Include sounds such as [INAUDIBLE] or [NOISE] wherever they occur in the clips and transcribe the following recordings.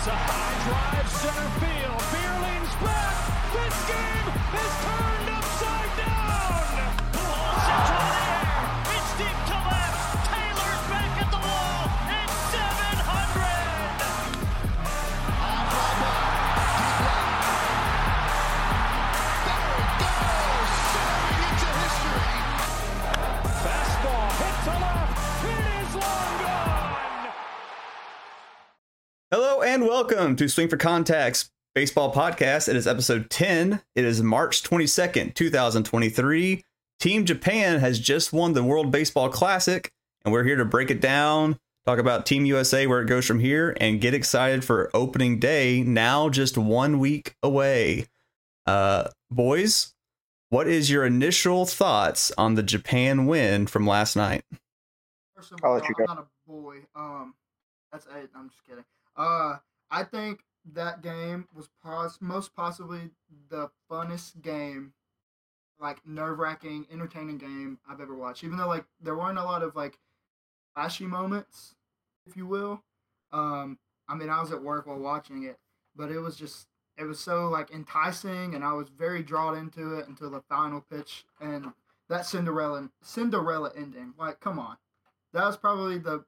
It's a high drive center field. Beer leans back. This game is turned upside Hello and welcome to Swing for Contacts Baseball Podcast. It is episode 10. It is March 22nd, 2023. Team Japan has just won the World Baseball Classic, and we're here to break it down, talk about Team USA, where it goes from here, and get excited for opening day, now just one week away. Uh, boys, what is your initial thoughts on the Japan win from last night? First of I'll all, let you I'm go. not a boy. Um, that's it. I'm just kidding. Uh, I think that game was pos- most possibly the funnest game, like nerve wracking, entertaining game I've ever watched. Even though like there weren't a lot of like flashy moments, if you will. Um, I mean, I was at work while watching it, but it was just it was so like enticing, and I was very drawn into it until the final pitch and that Cinderella Cinderella ending. Like, come on that was probably the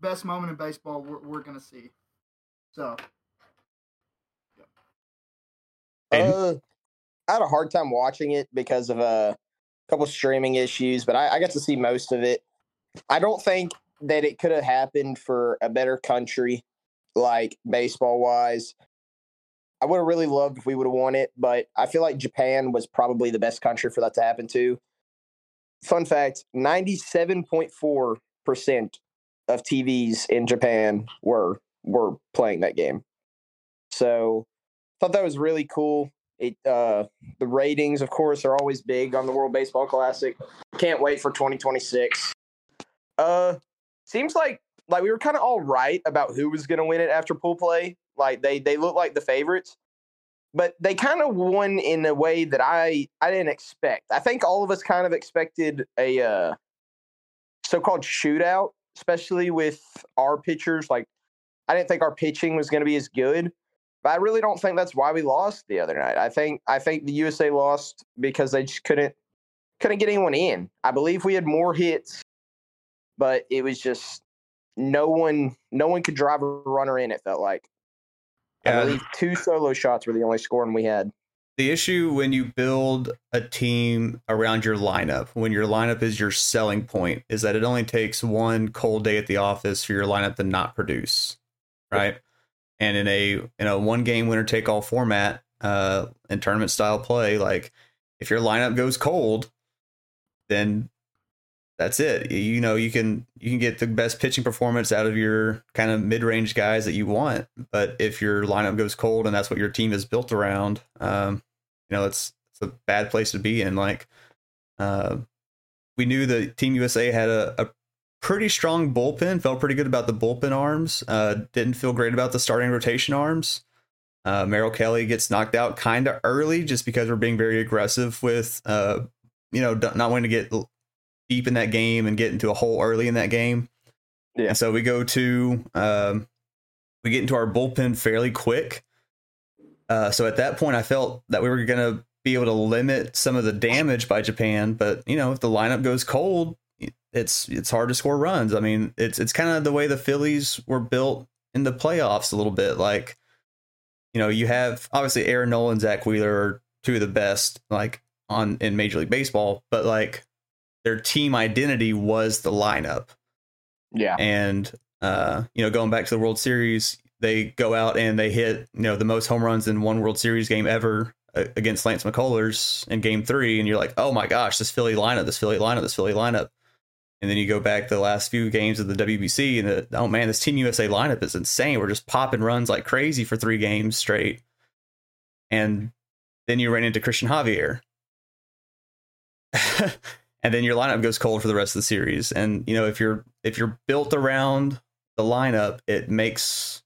best moment in baseball we're, we're gonna see. So Aiden? Uh, I had a hard time watching it because of a couple streaming issues, but I, I got to see most of it. I don't think that it could have happened for a better country, like baseball wise. I would have really loved if we would have won it, but I feel like Japan was probably the best country for that to happen to. Fun fact 97.4% of TVs in Japan were were playing that game. So thought that was really cool. It uh the ratings, of course, are always big on the World Baseball Classic. Can't wait for 2026. Uh seems like like we were kind of all right about who was going to win it after pool play. Like they they look like the favorites. But they kind of won in a way that I I didn't expect. I think all of us kind of expected a uh so-called shootout, especially with our pitchers like I didn't think our pitching was going to be as good. But I really don't think that's why we lost the other night. I think I think the USA lost because they just couldn't couldn't get anyone in. I believe we had more hits, but it was just no one no one could drive a runner in. It felt like. Yeah. I believe two solo shots were the only scoring we had. the issue when you build a team around your lineup, when your lineup is your selling point, is that it only takes one cold day at the office for your lineup to not produce, right? And in a in a one game winner take all format, uh, in tournament style play, like if your lineup goes cold, then that's it. You know, you can you can get the best pitching performance out of your kind of mid range guys that you want, but if your lineup goes cold and that's what your team is built around, um, you know, it's it's a bad place to be in. Like, uh, we knew the Team USA had a, a pretty strong bullpen. Felt pretty good about the bullpen arms. Uh, didn't feel great about the starting rotation arms. Uh, Merrill Kelly gets knocked out kind of early just because we're being very aggressive with, uh, you know, not wanting to get deep in that game and get into a hole early in that game. Yeah. And so we go to, um, we get into our bullpen fairly quick. Uh, so at that point, I felt that we were going to be able to limit some of the damage by Japan. But you know, if the lineup goes cold, it's it's hard to score runs. I mean, it's it's kind of the way the Phillies were built in the playoffs a little bit. Like, you know, you have obviously Aaron Nola and Zack Wheeler are two of the best like on in Major League Baseball, but like their team identity was the lineup. Yeah. And uh, you know, going back to the World Series, they go out and they hit you know the most home runs in one World Series game ever uh, against Lance McCullers in Game Three, and you're like, oh my gosh, this Philly lineup, this Philly lineup, this Philly lineup. And then you go back the last few games of the WBC, and the, oh man, this Team USA lineup is insane. We're just popping runs like crazy for three games straight. And then you ran into Cristian Javier. [LAUGHS] and then your lineup goes cold for the rest of the series. And you know, if you're if you're built around the lineup, it makes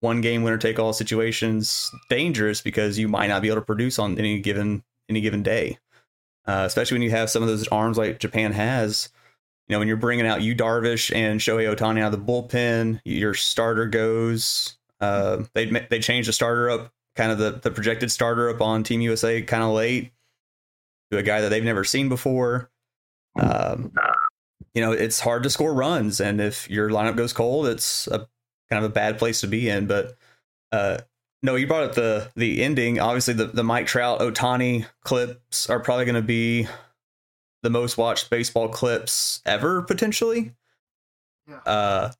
one game winner take all situations dangerous because you might not be able to produce on any given any given day. Uh, especially when you have some of those arms like Japan has. Know, when you're bringing out you Darvish and Shohei Ohtani out of the bullpen, your starter goes. Uh, they they changed the starter up, kind of the the projected starter up on Team USA, kind of late to a guy that they've never seen before. Um, you know, it's hard to score runs, and if your lineup goes cold, it's a kind of a bad place to be in. But uh, no, you brought up the the ending. Obviously, the the Mike Trout Ohtani clips are probably going to be the most watched baseball clips ever, potentially. Yeah. Uh,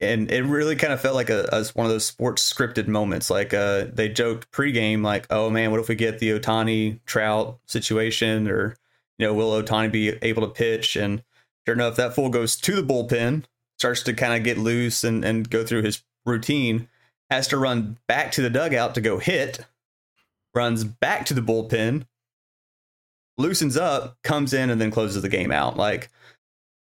and it really kind of felt like a, a one of those sports scripted moments. Like uh, they joked pregame, like, "Oh man, what if we get the Ohtani Trout situation?" Or you know, will Ohtani be able to pitch? And sure enough, that fool goes to the bullpen, starts to kind of get loose and and go through his routine, has to run back to the dugout to go hit, runs back to the bullpen, loosens up, comes in, and then closes the game out. Like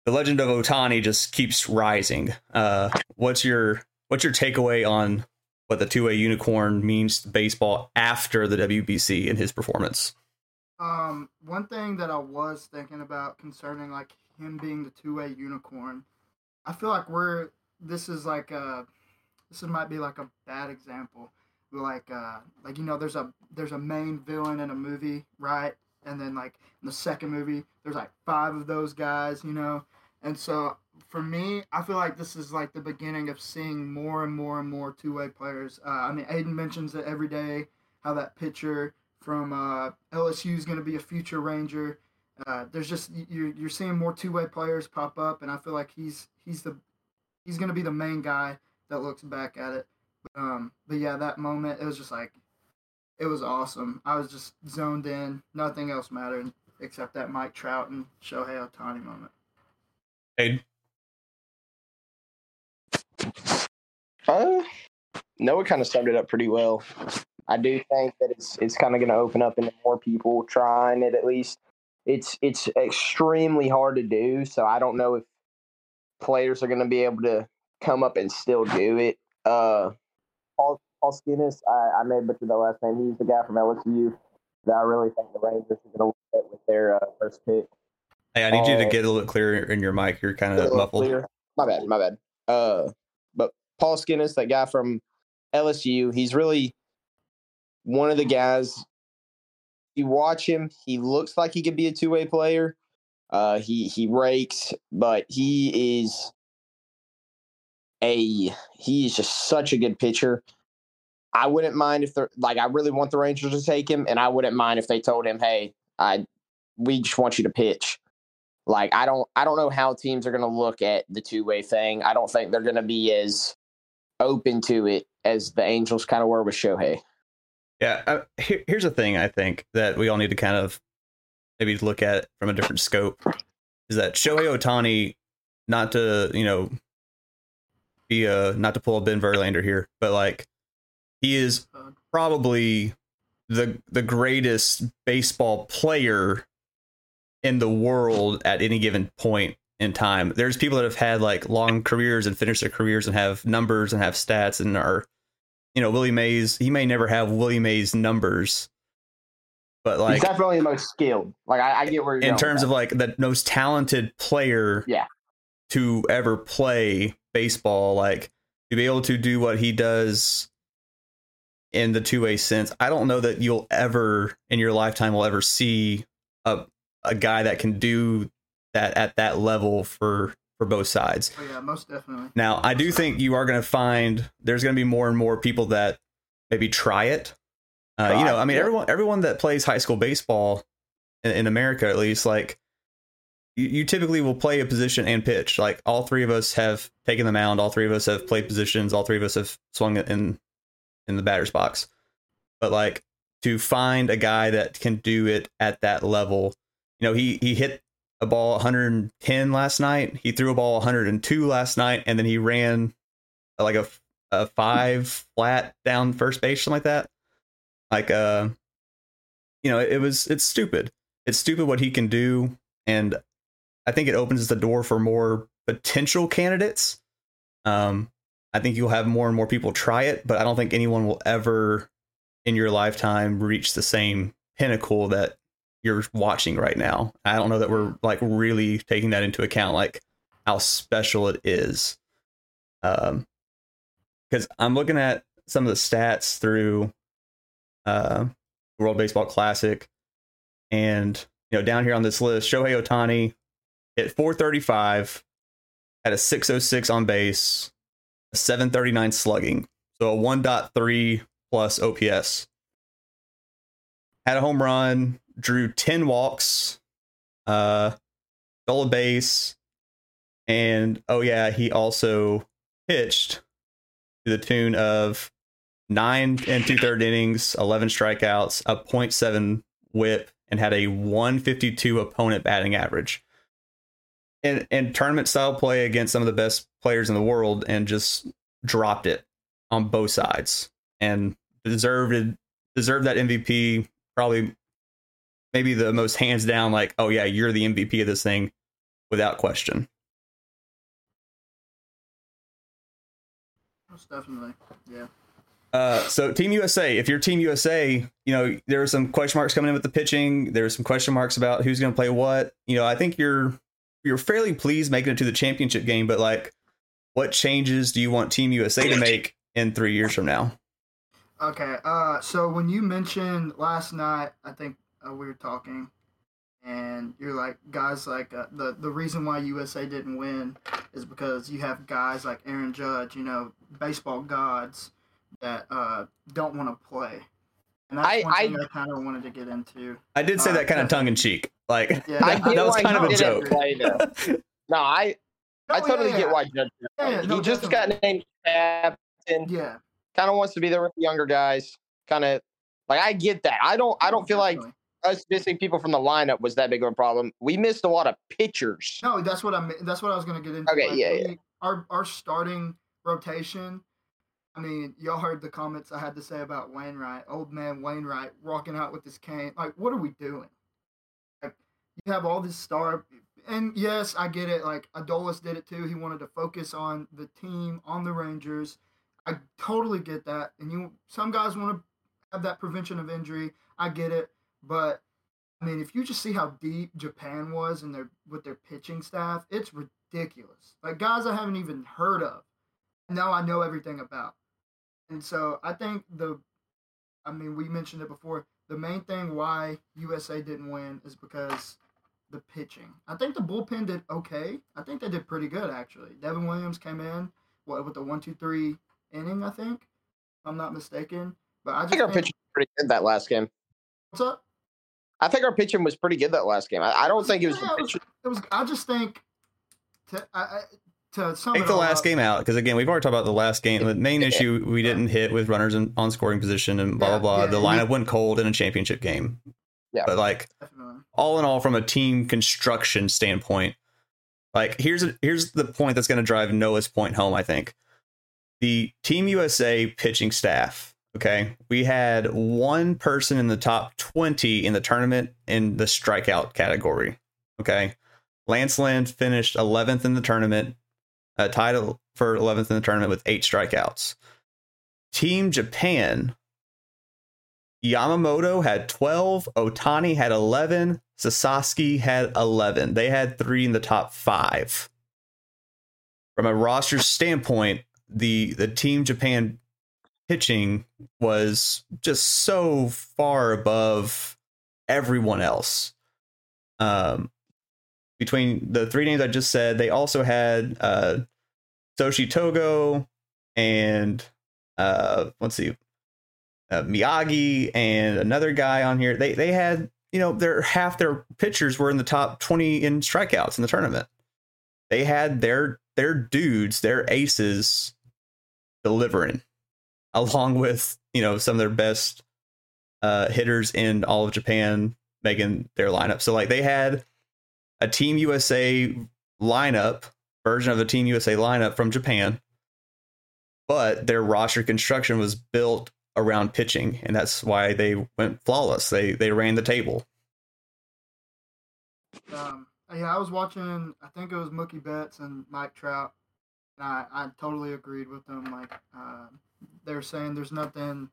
the legend of Ohtani just keeps rising. Uh, what's your what's your takeaway on what the two way unicorn means to baseball after the WBC and his performance? Um, one thing that I was thinking about concerning like him being the two way unicorn, I feel like we're this is like a this might be like a bad example. Like uh like you know there's a there's a main villain in a movie, right? And then like in the second movie, there's like five of those guys, you know. And so for me, I feel like this is like the beginning of seeing more and more and more two way players. Uh, I mean, Aiden mentions it every day how that pitcher from uh, LSU is going to be a future Ranger. Uh, there's just you're you're seeing more two way players pop up, and I feel like he's he's the he's going to be the main guy that looks back at it. Um, but yeah, that moment it was just like it was awesome. I was just zoned in. Nothing else mattered except that Mike Trout and Shohei Ohtani moment. Aiden? Uh, Noah kind of summed it up pretty well. I do think that it's it's kind of going to open up into more people trying it. At least it's it's extremely hard to do. So I don't know if players are going to be able to come up and still do it. Uh, Paul Skinnis, I, I may butcher the last name. He's the guy from LSU that I really think the Rangers are going to get with their uh, first pick. Hey, I need you to Uh, get a little clearer in your mic. You're kind of muffled. clear. My bad, my bad. Uh, but Paul Skinnis, that guy from LSU, he's really one of the guys. You watch him; he looks like he could be a two way player. Uh, he he rakes, but he is a he is just such a good pitcher. I wouldn't mind if they're like I really want the Rangers to take him, and I wouldn't mind if they told him, "Hey, I we just want you to pitch." Like I don't I don't know how teams are going to look at the two way thing. I don't think they're going to be as open to it as the Angels kind of were with Shohei. Yeah. Uh, here, here's the thing I think that we all need to kind of maybe look at from a different scope is that Shohei Ohtani, not to, you know, be a, not to pull a Ben Verlander here, but like he is probably the the greatest baseball player in the world at any given point in time. There's people that have had like long careers and finished their careers and have numbers and have stats and are, you know, Willie Mays. He may never have Willie Mays numbers, but like He's definitely the most skilled. Like I, I get where you're in terms of like the most talented player Yeah. to ever play baseball like to be able to do what he does in the two-way sense i don't know that you'll ever in your lifetime will ever see a a guy that can do that at that level for for both sides Oh yeah, most definitely. now, I do think you are going to find there's going to be more and more people that maybe try it. Uh, you know, I mean, yeah. everyone everyone that plays high school baseball in, in America, at least, like you, you typically will play a position and pitch. Like all three of us have taken the mound. All three of us have played positions. All three of us have swung it in in the batter's box. But like to find a guy that can do it at that level, you know, he he hit a ball 110 last night. He threw a ball 102 last night, and then he ran like a, a five flat down first base, something like that. Like, uh, you know, it, was it's stupid. It's stupid what he can do, and I think it opens the door for more potential candidates. Um, I think you'll have more and more people try it, but I don't think anyone will ever in your lifetime reach the same pinnacle that you're watching right now. I don't know that we're like really taking that into account, like how special it is. Um, because I'm looking at some of the stats through uh, World Baseball Classic, and you know down here on this list, Shohei Ohtani hit 435, had a 606 on base, 739 slugging, so a 1.3 plus OPS. Had a home run, drew 10 walks, uh, stole a base, and oh yeah, he also pitched to the tune of nine and two third innings, 11 strikeouts, a 0.7 whip, and had a 152 opponent batting average. And, and tournament style play against some of the best players in the world and just dropped it on both sides and deserved deserved that MVP probably maybe the most hands down like oh yeah you're the MVP of this thing without question. Most definitely. Yeah. Uh, so Team USA, if you're Team USA, you know there are some question marks coming in with the pitching. There are some question marks about who's going to play what. You know, I think you're you're fairly pleased making it to the championship game, but like, what changes do you want Team USA to make in three years from now? Okay. Uh, so when you mentioned last night, I think uh, we were talking, and you're like, guys, like uh, the the reason why USA didn't win is because you have guys like Aaron Judge, you know, baseball gods that uh don't want to play. And that's I- one thing I- I, kind of wanted to get into. I did say Uh, that kind of tongue in cheek, like Yeah, [LAUGHS] I that, get that was kind of a joke. play, though. No, I I totally yeah, get why Judge. Yeah, play. yeah, he no, just got named captain. Yeah. Kind of wants to be there with the younger guys. Kind of like I get that. I don't. I don't feel like us missing people from the lineup was that big of a problem. We missed a lot of pitchers. No, that's what I mean. That's what I was gonna get into. Okay, Like, yeah, yeah. Our our starting rotation. I mean, y'all heard the comments I had to say about Wainwright, old man Wainwright, walking out with his cane. Like, what are we doing? Like, you have all this star, and yes, I get it. Like, Adolis did it too. He wanted to focus on the team, on the Rangers. I totally get that. And you, some guys want to have that prevention of injury. I get it, but I mean, if you just see how deep Japan was in their with their pitching staff, it's ridiculous. Like guys I haven't even heard of. Now I know everything about. And so I think the I mean, we mentioned it before. The main thing why USA didn't win is because the pitching. I think the bullpen did okay. I think they did pretty good actually. Devin Williams came in what with the one two three inning, I think. If I'm not mistaken. But I I think our think, pitching was pretty good that last game. what's up? I think our pitching was pretty good that last game. I, I don't think it was Yeah, the it was, it was. I just think to I, I, to sum Take it the last up- game out because again, we've already talked about the last game. The main issue we didn't hit with runners in, on scoring position and blah Yeah, blah blah. yeah, the we- lineup went cold in a championship game. Yeah. but like Definitely. all in all, from a team construction standpoint, like here's a, here's the point that's going to drive Noah's point home. I think the Team USA pitching staff. Okay, we had one person in the top twenty in the tournament in the strikeout category. Okay, Lance Lynn finished eleventh in the tournament, uh, tied for eleventh in the tournament with eight strikeouts. Team Japan Yamamoto had 12, Ohtani had 11, Sasaki had 11. They had three in the top five. From a roster standpoint, the the Team Japan pitching was just so far above everyone else. Um, between the three names I just said, they also had uh, Shosei Togo and uh, let's see, uh, Miyagi and another guy on here. They they had you know their half their pitchers were in the top twenty in strikeouts in the tournament. They had their their dudes, their aces, delivering, along with you know some of their best uh, hitters in all of Japan making their lineup. So like they had a Team USA lineup version of the Team USA lineup from Japan, but their roster construction was built around pitching, and that's why they went flawless. They they ran the table. Um, yeah, I was watching. I think it was Mookie Betts and Mike Trout, and I, I totally agreed with them. Like uh, they're saying, there's nothing.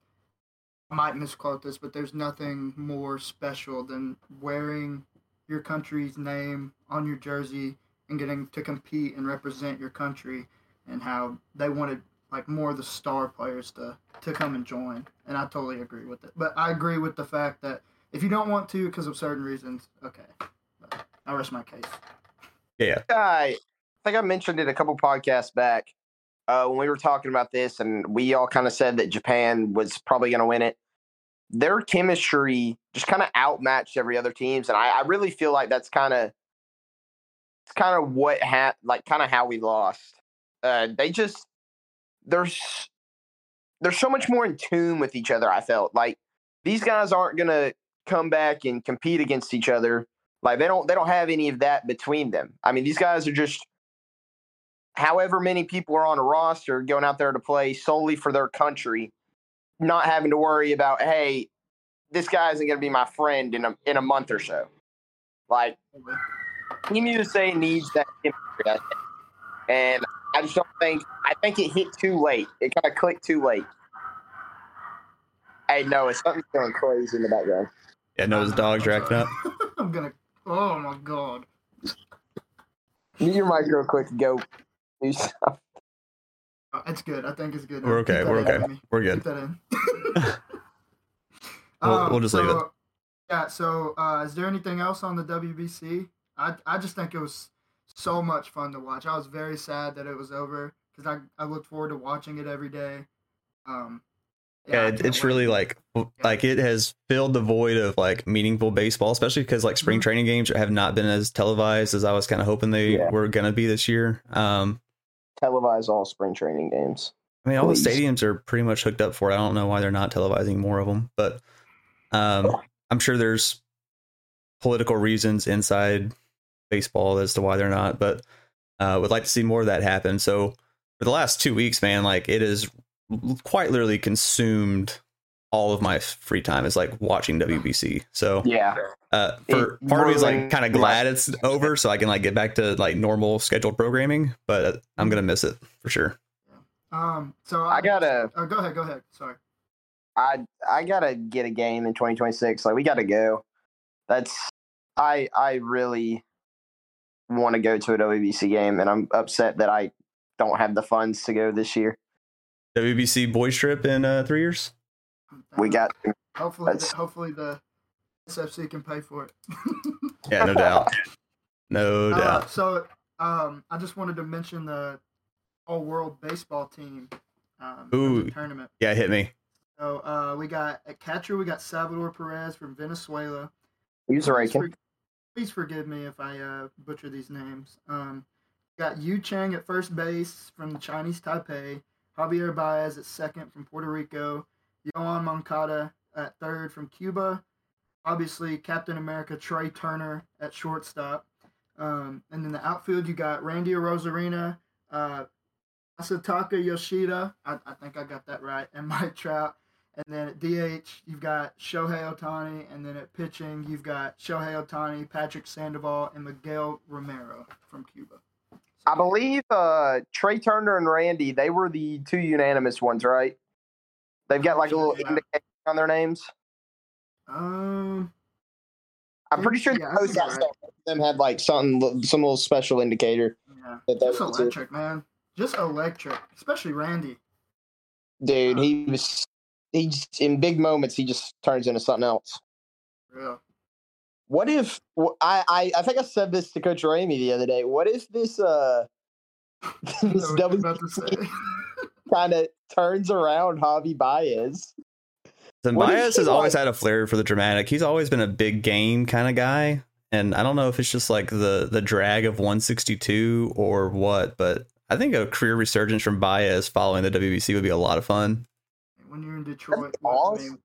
I might misquote this, but there's nothing more special than wearing your country's name on your jersey and getting to compete and represent your country, and how they wanted like more of the star players to to come and join, and I totally agree with it. But I agree with the fact that if you don't want to because of certain reasons, okay, but I rest my case. Yeah. I think I mentioned it a couple podcasts back uh, when we were talking about this, and we all kind of said that Japan was probably going to win it. Their chemistry just kind of outmatched every other teams, and I, I really feel like that's kind of it's kind of what ha- like kind of how we lost. Uh, they just there's they're so much more in tune with each other. I felt like these guys aren't gonna come back and compete against each other. Like they don't they don't have any of that between them. I mean, these guys are just however many people are on a roster going out there to play solely for their country, not having to worry about, hey, this guy isn't gonna be my friend in a in a month or so. Like mm-hmm. Team USA needs that chemistry, I think. and I just don't think I think it hit too late. It kind of clicked too late. Hey, no, it's something going crazy in the background. Yeah, no, his dog's racking up. [LAUGHS] I'm gonna. Oh my god. Mute your mic real quick go do stuff. Uh, It's good. I think it's good. We're okay. We're okay. Jimmy. We're Keep good. that in. [LAUGHS] [LAUGHS] We'll- we'll just leave it. Yeah. So, uh, is there anything else on the WBC? I I just think it was so much fun to watch. I was very sad that it was over because I I looked forward to watching it every day. Um. Yeah, I it, it's wait. really like like it has filled the void of like meaningful baseball, especially because like spring Mhm. training games have not been as televised as I was kind of hoping they Yeah. were gonna be this year. Um, Televise all spring training games. I mean, all Please. the stadiums are pretty much hooked up for it. I don't know why they're not televising more of them, but um, I'm sure there's political reasons inside baseball as to why they're not. But uh, would like to see more of that happen. So for the last two weeks, man, like it is quite literally consumed all of my free time is like watching WBC. So Yeah. uh, for It part of me is like kind of my- glad it's over, so I can like get back to like normal scheduled programming. But I'm gonna miss it for sure. Um. So I gotta Oh, go ahead. Go ahead. Sorry. I I gotta get a game in 2026. Like we gotta go. That's I I really want to go to a WBC game, and I'm upset that I don't have the funds to go this year. WBC boys trip in uh, three years. We got Hopefully, the, hopefully the SFC can pay for it. Yeah, no doubt, [LAUGHS] no Uh, doubt. so, um, I just wanted to mention the all world baseball team. Um, Ooh. tournament. Yeah, hit me. So, uh, we got at catcher, we got Salvador Perez from Venezuela. He's Please, raking. for- please forgive me if I uh, butcher these names. Um, got Yu Chang at first base from the Chinese Taipei. Javier Baez at second from Puerto Rico. Yoan Moncada at third from Cuba. Obviously, Captain America Trea Turner at shortstop. Um, and then the outfield, you got Randy Arozarena, uh, Masataka Yoshida. I, I think I got that right. And Mike Trout. And then at DH, you've got Shohei Ohtani. And then at pitching, you've got Shohei Ohtani, Patrick Sandoval, and Miguel Romero from Cuba. I believe uh, Trea Turner and Randy. They were the two unanimous ones, right? They've got like a little Yeah. indication on their names. Um, I'm pretty sure Yeah, I those think you're guys right. them had like something, some little special indicator yeah. that they Just electric, man. Just electric. Especially Randy. Dude, he was he just, in big moments he just turns into something else. Real. What if I, I I think I said this to Coach Ramey the other day. What if this uh [LAUGHS] this Know what you're about to say. WBC kind of turns around Javi Baez? And What is Baez he has always had a flair for the dramatic. He's always been a big game kind of guy. And I don't know if it's just like the the drag of 162 or what, but I think a career resurgence from Baez following the WBC would be a lot of fun. when you're in Detroit, what, awesome.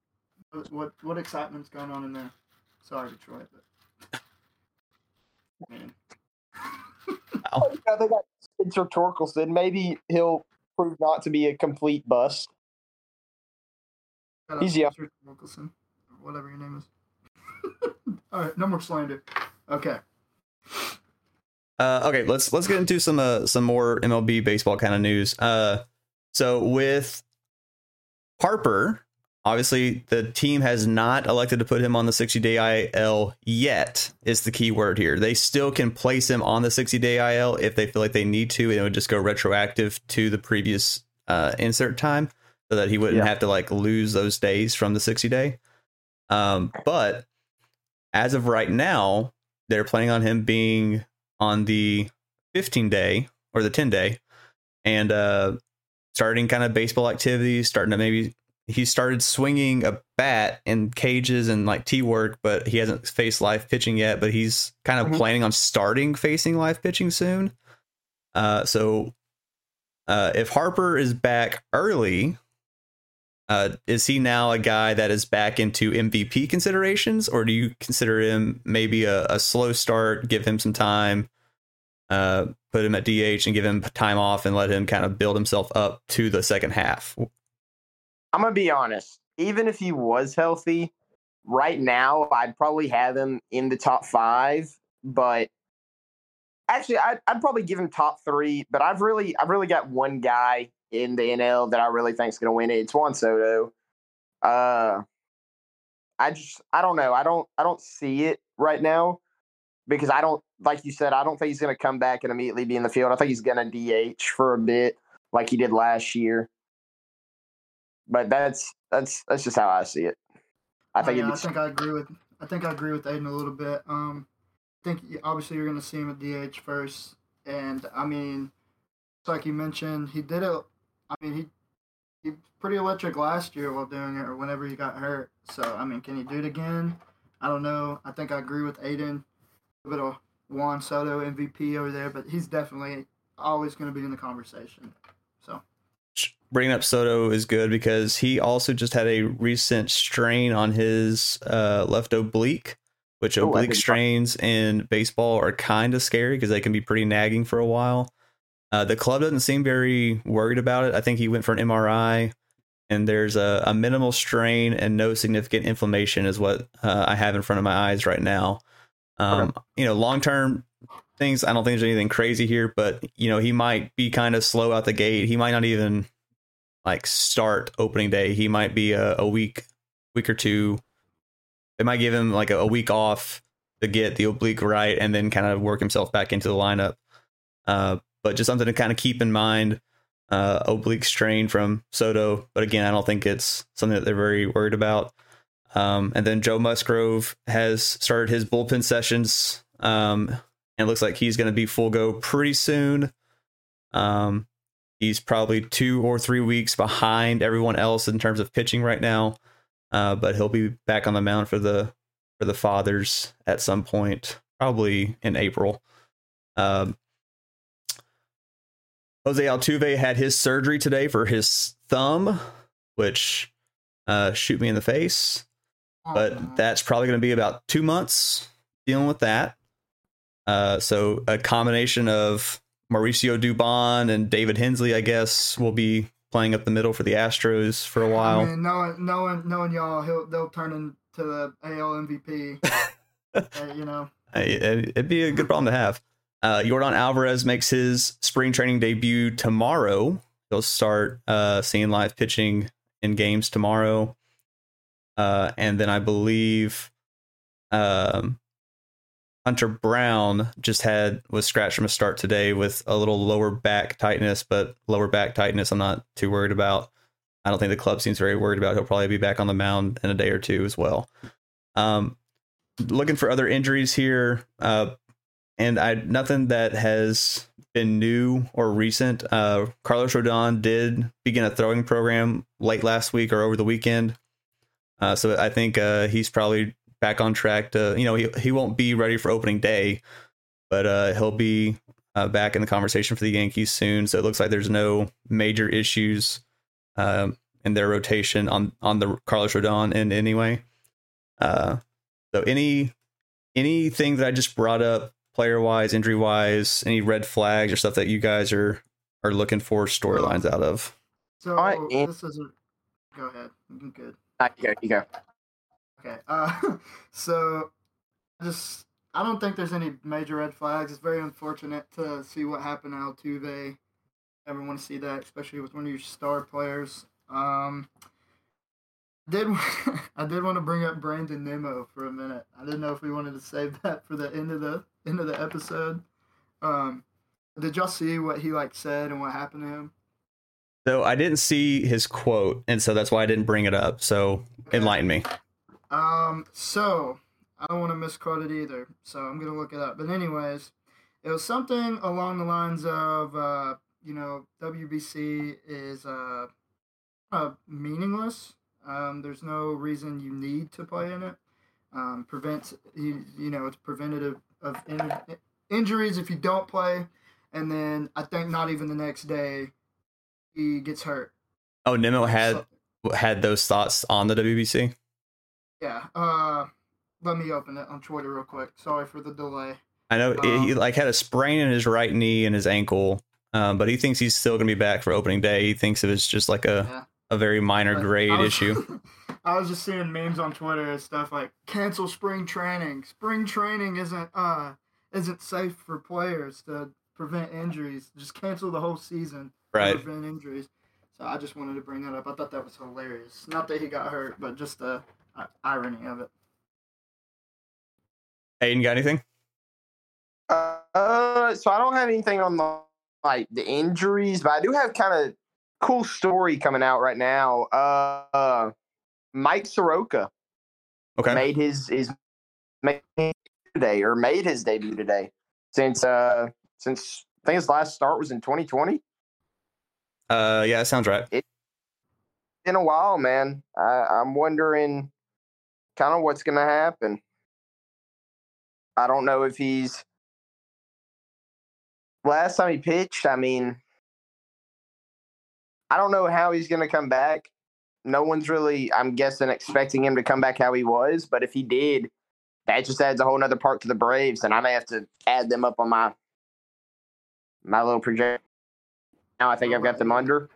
what, what what excitement's going on in there? Sorry, Detroit, but man, Oh, yeah, they got Spencer Torkelson. Maybe he'll prove not to be a complete bust. shout out He's young. Spencer Wilkerson, whatever your name is. [LAUGHS] All right, no more slander. Okay, Uh, okay, let's let's get into some uh, some more MLB baseball kind of news. Uh, so with Harper, obviously the team has not elected to put him on the 60 day IL yet. Is the key word here? They still can place him on the 60 day IL if they feel like they need to, and it would just go retroactive to the previous uh, insert time so that he wouldn't Yeah. have to like lose those days from the 60 day. Um, but as of right now, they're planning on him being on the 15 day or the 10 day and uh, starting kind of baseball activities, starting to maybe he started swinging a bat in cages and like tee work, but he hasn't faced live pitching yet. But he's kind of Mhm. planning on starting facing live pitching soon. Uh, so uh, if Harper is back early, uh, is he now a guy that is back into MVP considerations, or do you consider him maybe a, a slow start, give him some time, uh, put him at DH and give him time off and let him kind of build himself up to the second half? I'm gonna be honest. Even if he was healthy, right now I'd probably have him in the top five. But actually, I'd, I'd probably give him top three. But I've really, I've really got one guy in the NL that I really think is gonna win it. It's Juan Soto. Uh, I just, I don't know. I don't, I don't see it right now because I don't, like you said, I don't think he's gonna come back and immediately be in the field. I think he's gonna DH for a bit, like he did last year but that's that's that's just how I see it. I Oh, think yeah, I think I agree with I think I agree with Aiden a little bit. Um, I think obviously you're going to see him at DH first, and I mean, it's like you mentioned, he did it. I mean, he he pretty electric last year while doing it, or whenever he got hurt. So I mean, can he do it again? I don't know. I think I agree with Aiden. A bit of Juan Soto MVP over there, but he's definitely always going to be in the conversation. Bringing up Soto is good because he also just had a recent strain on his uh, left oblique, which Oh, oblique strains in baseball are kind of scary because they can be pretty nagging for a while. Uh, the club doesn't seem very worried about it. I think he went for an MRI, and there's a, a minimal strain and no significant inflammation, is what uh, I have in front of my eyes right now. Um, You know, long term things, I don't think there's anything crazy here, but you know, he might be kind of slow out the gate. He might not even like start opening day. He might be a, a week, week or two. They might give him like a, a week off to get the oblique right, and then kind of work himself back into the lineup. Uh, but just something to kind of keep in mind. Uh, oblique strain from Soto, but again, I don't think it's something that they're very worried about. Um, and then Joe Musgrove has started his bullpen sessions, um, and it looks like he's going to be full go pretty soon. Um, he's probably two or three weeks behind everyone else in terms of pitching right now, uh, but he'll be back on the mound for the for the Fathers at some point, probably in April. Um, Jose Altuve had his surgery today for his thumb, which uh, shoot me in the face but that's probably going to be about two months dealing with that. Uh, so a combination of Mauricio Dubon and David Hensley, I guess, will be playing up the middle for the Astros for a while. I mean, knowing knowing knowing y'all, he'll they'll turn into the AL MVP. uh, [LAUGHS] you know, It- It'd be a good problem to have. Uh, Yordan Alvarez makes his spring training debut tomorrow. He'll start uh, seeing live pitching in games tomorrow. Uh, and then I believe um, Hunter Brown just had was scratched from a start today with a little lower back tightness, but lower back tightness I'm not too worried about. I don't think the club seems very worried about. He'll probably be back on the mound in a day or two as well. Um, looking for other injuries here, uh, and I nothing that has been new or recent. Uh, Carlos Rodon did begin a throwing program late last week or over the weekend, uh, so I think uh, he's probably back on track to. You know, he he won't be ready for opening day, but uh, he'll be uh, back in the conversation for the Yankees soon. So it looks like there's no major issues um, in their rotation on on the Carlos Rodon end anyway. Uh, so any anything that I just brought up, player wise, injury wise, any red flags or stuff that you guys are are looking for storylines out of? so Alright, this is a. Go ahead. I'm good. You go, you go. Okay. Uh, [LAUGHS] so just I don't think there's any major red flags. It's very unfortunate to see what happened to Altuve. Never want to see that, especially with one of your star players. Um, did [LAUGHS] I did want to bring up Brandon Nimmo for a minute. I didn't know if we wanted to save [LAUGHS] that for the end of the end of the episode. Um, did y'all see what he like said and what happened to him? So I didn't see his quote, and so that's why I didn't bring it up. So enlighten me. Um, so I don't want to misquote it either, so I'm gonna look it up. But anyways, it was something along the lines of, uh, you know, WBC is uh, uh meaningless. Um, there's no reason you need to play in it. Um, prevents you, you know, it's preventative of in- injuries if you don't play, and then I think not even the next day he gets hurt. Oh, Nimmo had had those thoughts on the WBC. Yeah. Uh, let me open it on Twitter real quick. Sorry for the delay. I know he Um, like had a sprain in his right knee and his ankle, um, but he thinks he's still going to be back for opening day. He thinks it was just like a Yeah. a very minor But grade I was- issue. [LAUGHS] I was just seeing memes on Twitter and stuff like cancel spring training. Spring training isn't uh isn't safe for players to prevent injuries. Just cancel the whole season to Right. prevent injuries. So I just wanted to bring that up. I thought that was hilarious. Not that he got hurt, but just the uh, irony of it. Aiden, got anything? Uh, so I don't have anything on the like the injuries, but I do have kind of cool story coming out right now. Uh, uh Mike Soroka Okay. made his his made today or made his debut today since uh since I think his last start was in 2020. Uh, yeah, that sounds right. In a while, man. I, I'm wondering kind of what's gonna happen. I don't know if he's last time he pitched, I mean I don't know how he's gonna come back. No one's really, I'm guessing, expecting him to come back how he was, but if he did, that just adds a whole nother part to the Braves, and I may have to add them up on my my little project. Now I think I've got them under.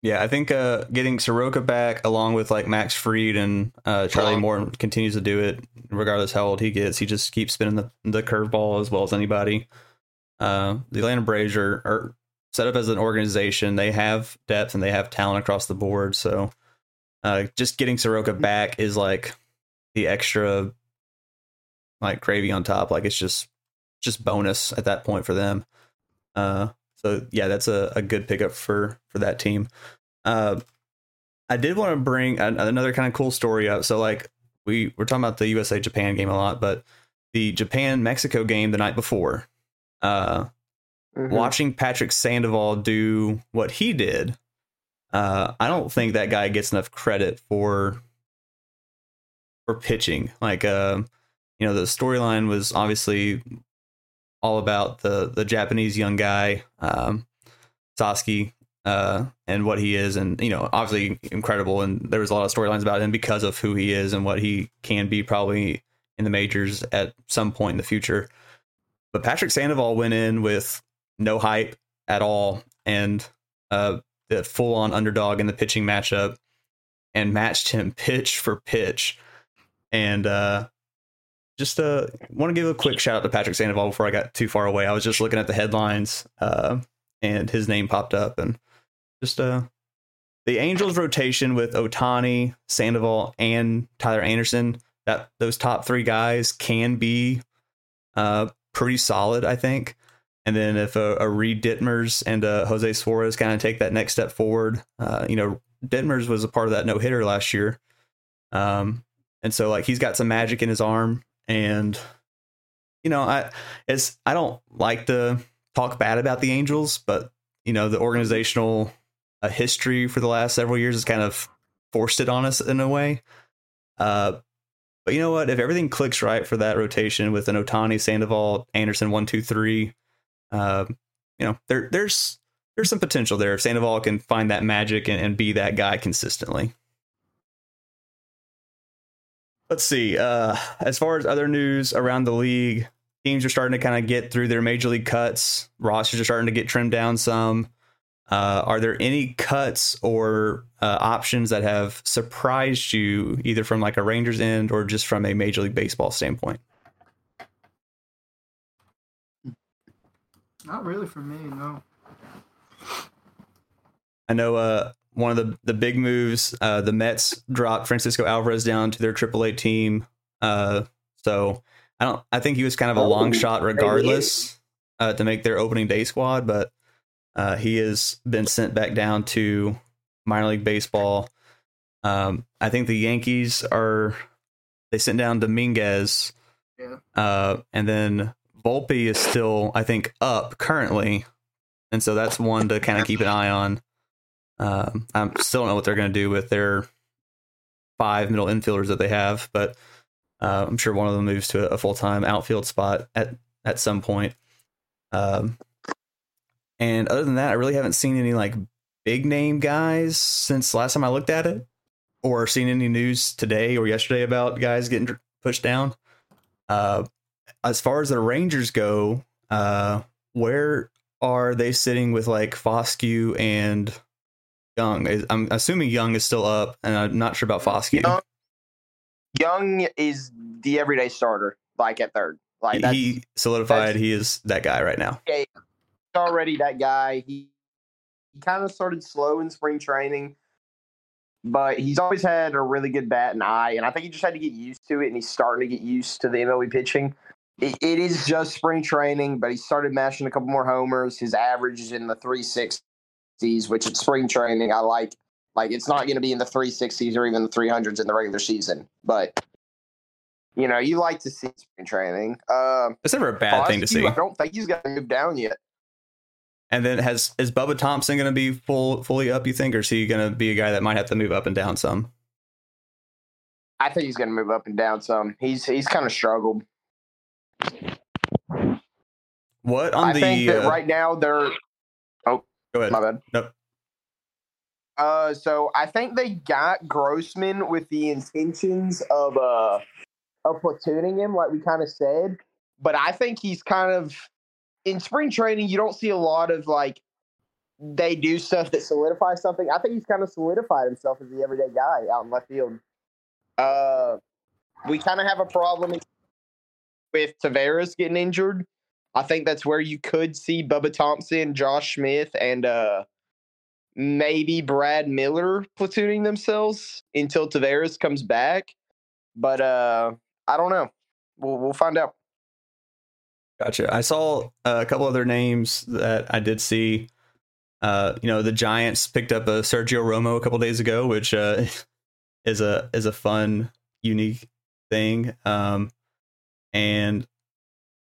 Yeah, I think uh, getting Soroka back along with like Max Fried and uh, Charlie Moore continues to do it regardless how old he gets. He just keeps spinning the, the curveball as well as anybody. Uh, the Atlanta Braves are, are set up as an organization. They have depth and they have talent across the board. So uh, just getting Soroka back is like the extra like gravy on top. Like it's just just bonus at that point for them. Uh, so yeah, that's a, a good pickup for for that team. Uh, I did want to bring an, another kind of cool story up. So like we we're talking about the USA Japan game a lot, but the Japan Mexico game the night before, uh, Mhm. watching Patrick Sandoval do what he did, uh, I don't think that guy gets enough credit for for pitching. Like, um, you know, the storyline was obviously all about the the Japanese young guy, um, Sasaki, uh, and what he is, and you know, obviously incredible. And there was a lot of storylines about him because of who he is and what he can be, probably in the majors at some point in the future. But Patrick Sandoval went in with no hype at all, and uh, the full on underdog in the pitching matchup, and matched him pitch for pitch, and uh, just uh want to give a quick shout out to Patrick Sandoval before I got too far away. I was just looking at the headlines uh and his name popped up and just uh the Angels rotation with Ohtani, Sandoval and Tyler Anderson, that those top 3 guys can be uh pretty solid, I think. And then if a, a Reid Detmers and a Jose Suarez kind of take that next step forward, uh, you know, Ditmers was a part of that no hitter last year. Um, and so like he's got some magic in his arm and you know i it's i don't like to talk bad about the angels but you know the organizational uh, history for the last several years has kind of forced it on us in a way. Uh but you know what? If everything clicks right for that rotation with an ohtani sandoval anderson one two three uh you know there there's there's some potential there if sandoval can find that magic and, and be that guy consistently Let's see. Uh, as far as other news around the league, teams are starting to kind of get through their major league cuts. Rosters are starting to get trimmed down some. Uh, are there any cuts or uh, options that have surprised you, either from like a Rangers end or just from a Major League Baseball standpoint? Not really for me, no. I know uh, one of the, the big moves, uh, the Mets dropped Francisco Alvarez down to their AAA team. Uh, so I don't. I think he was kind of a long Oh, shot, regardless. uh, to make their opening day squad, but uh, he has been sent back down to minor league baseball. Um, I think the Yankees are they sent down Dominguez, Yeah. uh, and then Volpe is still I think up currently, and so that's one to kind of keep an eye on. Um, I still don't know what they're going to do with their five middle infielders that they have, but uh, I'm sure one of them moves to a full time outfield spot at at some point. Um, and other than that, I really haven't seen any like big name guys since last time I looked at it, or seen any news today or yesterday about guys getting pushed down. Uh, as far as the Rangers go, uh, where are they sitting with like Foscue and Jung? I'm assuming Jung is still up, and I'm not sure about Foscue. Jung, Jung is the everyday starter, like at third. Like he solidified he is that guy right now. already that guy. He he kind of started slow in spring training, but he's always had a really good bat and eye, and I think he just had to get used to it, and he's starting to get used to the MLB pitching. It, it is just spring training, but he started mashing a couple more homers. His average is in the three sixties, which at spring training I like. Like it's not going to be in the three sixties or even the three hundreds in the regular season, but you know you like to see spring training. Um, It's never a bad thing to see. I don't think he's going to move down yet. And then has is Bubba Thompson going to be full fully up? You think, or is he going to be a guy that might have to move up and down some? I think he's going to move up and down some. He's he's kind of struggled. What on I the think that uh, right now they're go ahead. my bad. Nope. Uh, so I think they got Grossman with the intentions of uh of platooning him, like we kind of said. But I think he's kind of in spring training. You don't see a lot of like they do stuff that solidifies something. I think he's kind of solidified himself as the everyday guy out in left field. Uh, we kind of have a problem with Taveras getting injured. I think that's where you could see Bubba Thompson, Josh Smith, and uh, maybe Brad Miller platooning themselves until Taveras comes back. But uh, I don't know. We'll we'll find out. Gotcha. I saw uh, a couple other names that I did see. Uh, you know, the Giants picked up a Sergio Romo a couple days ago, which uh, [LAUGHS] is a is a fun, unique thing. Um, and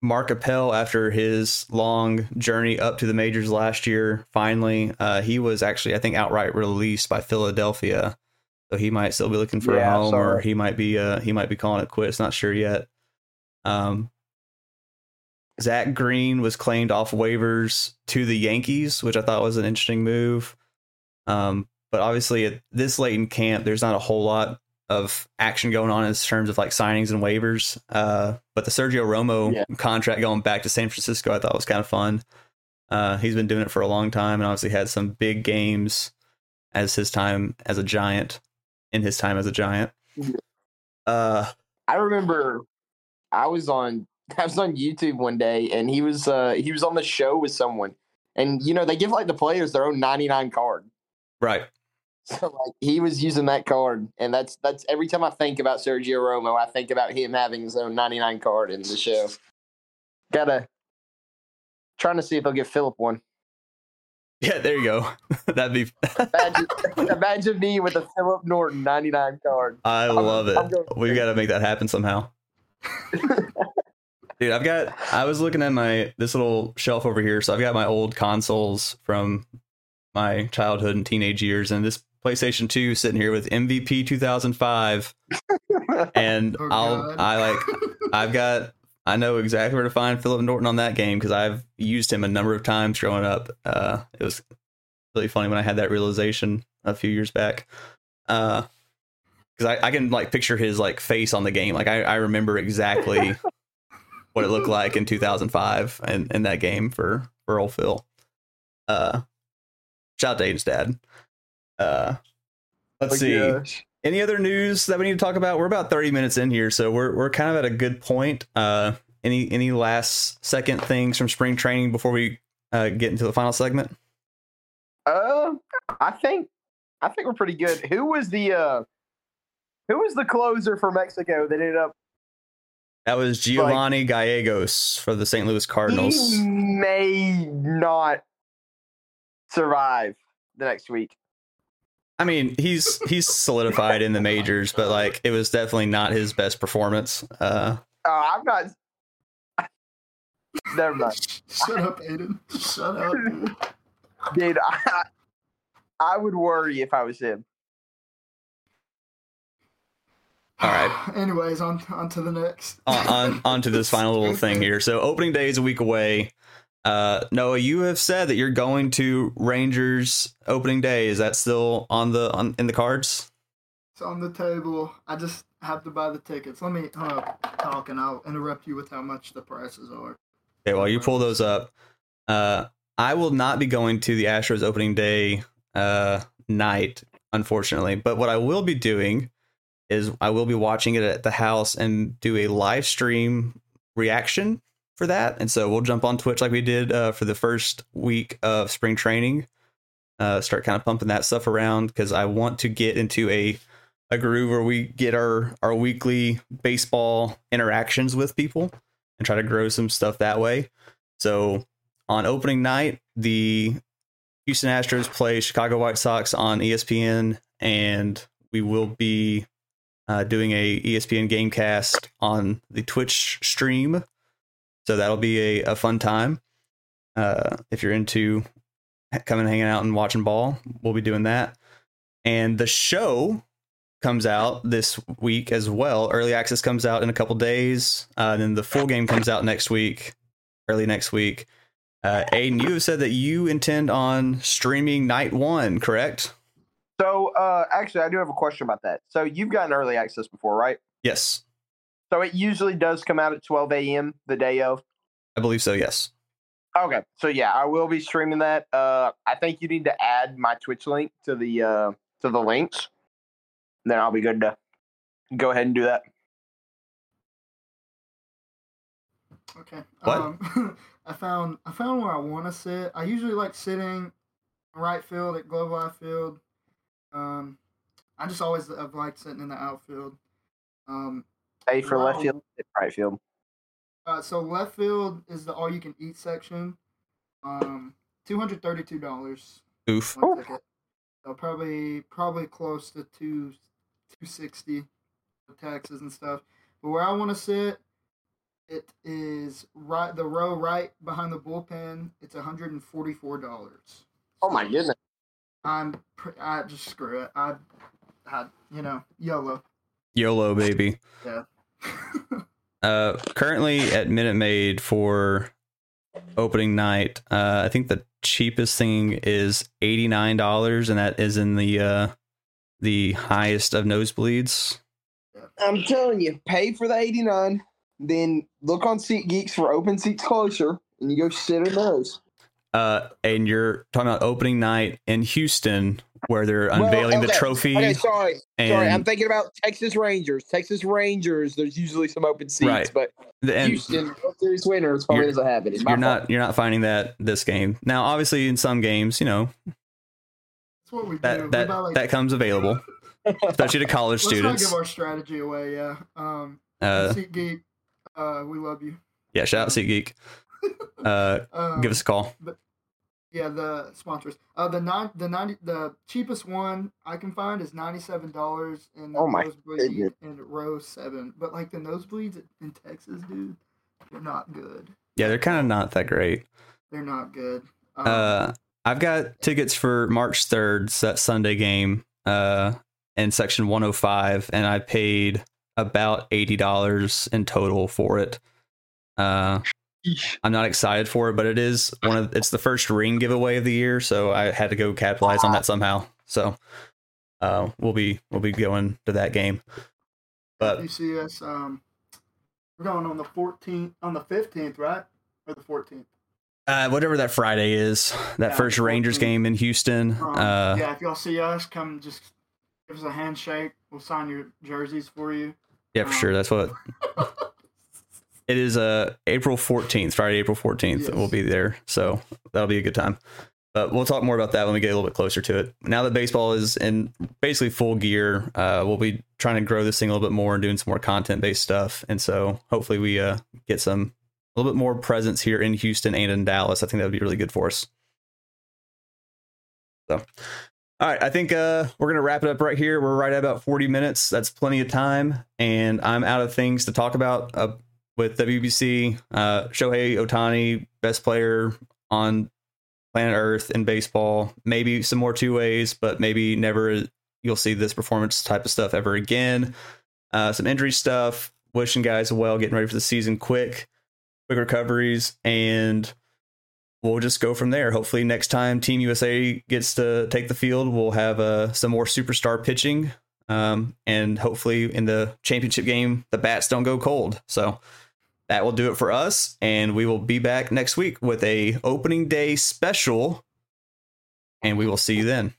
Mark Appel, after his long journey up to the majors last year, finally, uh, he was actually, I think, outright released by Philadelphia. So he might still be looking for Yeah, a home, or he might be, uh, he might be calling it quits. Not sure yet. Um, Zach Green was claimed off waivers to the Yankees, which I thought was an interesting move. Um, but obviously, at this late in camp, there's not a whole lot of action going on in terms of like signings and waivers. Uh, but the Sergio Romo Yeah. contract going back to San Francisco, I thought was kind of fun. Uh, he's been doing it for a long time and obviously had some big games as his time as a giant in his time as a giant. Uh, I remember I was on [LAUGHS] I was on YouTube one day and he was uh he was on the show with someone. And you know, they give like the players their own 99 card. right. [LAUGHS] So like he was using that card and that's that's every time I think about Sergio Romo, I think about him having his own 99 card in the show. Gotta trying to see if I'll give Philip one. Yeah, there you go. [LAUGHS] That'd be. Imagine, [LAUGHS] imagine me with a Philip Norton 99 card. I I'm- love it. Going We've got to make that happen somehow. Dude, I've got. I was looking at my this little shelf over here, so I've got my old consoles from my childhood and teenage years, and this PlayStation Two sitting here with MVP 2005, [LAUGHS] and Oh, I'll God. I like [LAUGHS] I've got I know exactly where to find Philip Norton on that game because I've used him a number of times growing up. Uh, it was really funny when I had that realization a few years back. Uh, because I, I can like picture his like face on the game. Like I, I remember exactly [LAUGHS] what it looked like in 2005 and in that game for for old Phil. Uh, shout out to Aiden's dad. Uh, let's Oh, see. gosh. Any other news that we need to talk about? We're about 30 minutes in here, so we're we're kind of at a good point. Uh, any any last second things from spring training before we uh, get into the final segment? Uh, I think I think we're pretty good. Who was the uh, who was the closer for Mexico that ended up? That was Giovanny Gallegos for the St. Louis Cardinals. He may not survive the next week. I mean, he's he's solidified in the majors, but like it was definitely not his best performance. Uh, Uh, I'm not. Never mind, Shut up, Aiden. Shut up, dude. dude. I, I would worry if I was him. all right. [SIGHS] Anyways, on on to the next. on, on onto this final little thing [LAUGHS] here. So opening day is a week away. Uh, Noah, you have said that you're going to Rangers opening day. Is that still on the on in the cards? It's on the table. I just have to buy the tickets. Let me uh, talk, and I'll interrupt you with how much the prices are. Okay, while you pull those up, uh, I will not be going to the Astros opening day uh, night, unfortunately. But what I will be doing is I will be watching it at the house and do a live stream reaction for that. And so we'll jump on Twitch like we did uh, for the first week of spring training. Uh, start kind of pumping that stuff around because I want to get into a a groove where we get our our weekly baseball interactions with people and try to grow some stuff that way. So on opening night, the Houston Astros play Chicago White Sox on ESPN, and we will be uh, doing a ESPN Gamecast on the Twitch stream. So that'll be a, a fun time. Uh, if you're into coming hanging out and watching ball, we'll be doing that. And the show comes out this week as well. Early access comes out in a couple days. Uh, and then the full game comes out next week, early next week. Uh, Aiden, you have said that you intend on streaming night one, correct? So, uh, actually, I do have a question about that. So, you've gotten early access before, right? Yes, So, it usually does come out at 12 a.m. the day of. I believe so. Yes. Okay, so yeah, I will be streaming that. Uh, I think you need to add my Twitch link to the uh to the links. Then I'll be good to go ahead and do that. Okay. What? Um, [LAUGHS] I found I found where I want to sit. I usually like sitting right field at Globe Life Field. Um, I just always have liked sitting in the outfield. Um, A for left field, right field. uh, so left field is the all you can eat section. Um, two hundred thirty two dollars Oof. one Oof. So probably probably close to two two sixty with taxes and stuff. But where I want to sit, it is right the row right behind the bullpen. It's one hundred and forty four dollars. Oh my goodness! I'm pr- I just screw it. I had you know YOLO. YOLO, baby. Yeah. [LAUGHS] Uh, currently at Minute Maid for opening night, uh, I think the cheapest thing is eighty nine dollars, and that is in the uh, the highest of nosebleeds. I'm telling you, pay for the 89, then look on SeatGeeks for open seats closer, and you go sit in those. Uh, and you're talking about opening night in Houston, where they're Well, unveiling the trophy. Okay, sorry, and sorry. I'm thinking about Texas Rangers. Texas Rangers. There's usually some open seats, Right. but and Houston World Series winners probably You're- doesn't have it. You're fault. not you're not finding that this game. Now, obviously, in some games, you know That's what we that We that like- that comes available, especially to college [LAUGHS] Let's students. not give our strategy away. Yeah. Um. Uh, SeatGeek, uh, we love you. yeah, shout out SeatGeek. [LAUGHS] Uh, Um, give us a call. Yeah, the sponsors. Uh, the nine, the ninety, the cheapest one I can find is ninety seven dollars in the Oh my nosebleed goodness. in row seven. But like the nosebleeds in Texas, dude, they're not good. Yeah, they're kind of not that great. They're not good. Um, Uh, I've got tickets for March 3rd, that Sunday game, uh, in section 105, and I paid about $80 in total for it. Uh, I'm not excited for it, but it is one of it's the first ring giveaway of the year, so I had to go capitalize on that somehow. So, uh, we'll be we'll be going to that game. But UCS. Um, we're going on the fourteenth, on the fifteenth, right, or the fourteenth. uh, whatever that Friday is, that Yeah, first Rangers 14th. game in Houston. Um, Uh, yeah, if y'all see us, come just give us a handshake. We'll sign your jerseys for you. Yeah, for sure. That's what [LAUGHS] it is. Uh, April fourteenth, Friday, April fourteenth. Yes. We'll be there, so that'll be a good time. But we'll talk more about that when we get a little bit closer to it. Now that baseball is in basically full gear, uh, we'll be trying to grow this thing a little bit more and doing some more content based stuff. And so hopefully we uh, get some a little bit more presence here in Houston and in Dallas. I think that would be really good for us. So, all right, I think uh, we're gonna wrap it up right here. We're right at about 40 minutes. That's plenty of time, and I'm out of things to talk about uh, with WBC. Uh, Shohei Ohtani, best player on planet Earth in baseball. Maybe some more two ways, but maybe never you'll see this performance type of stuff ever again. Uh, some injury stuff. Wishing guys well, getting ready for the season quick, quick recoveries, and we'll just go from there. Hopefully, next time Team USA gets to take the field, we'll have uh, some more superstar pitching. Um, and hopefully, in the championship game, the bats don't go cold. So that will do it for us, and we will be back next week with a opening day special. And we will see you then.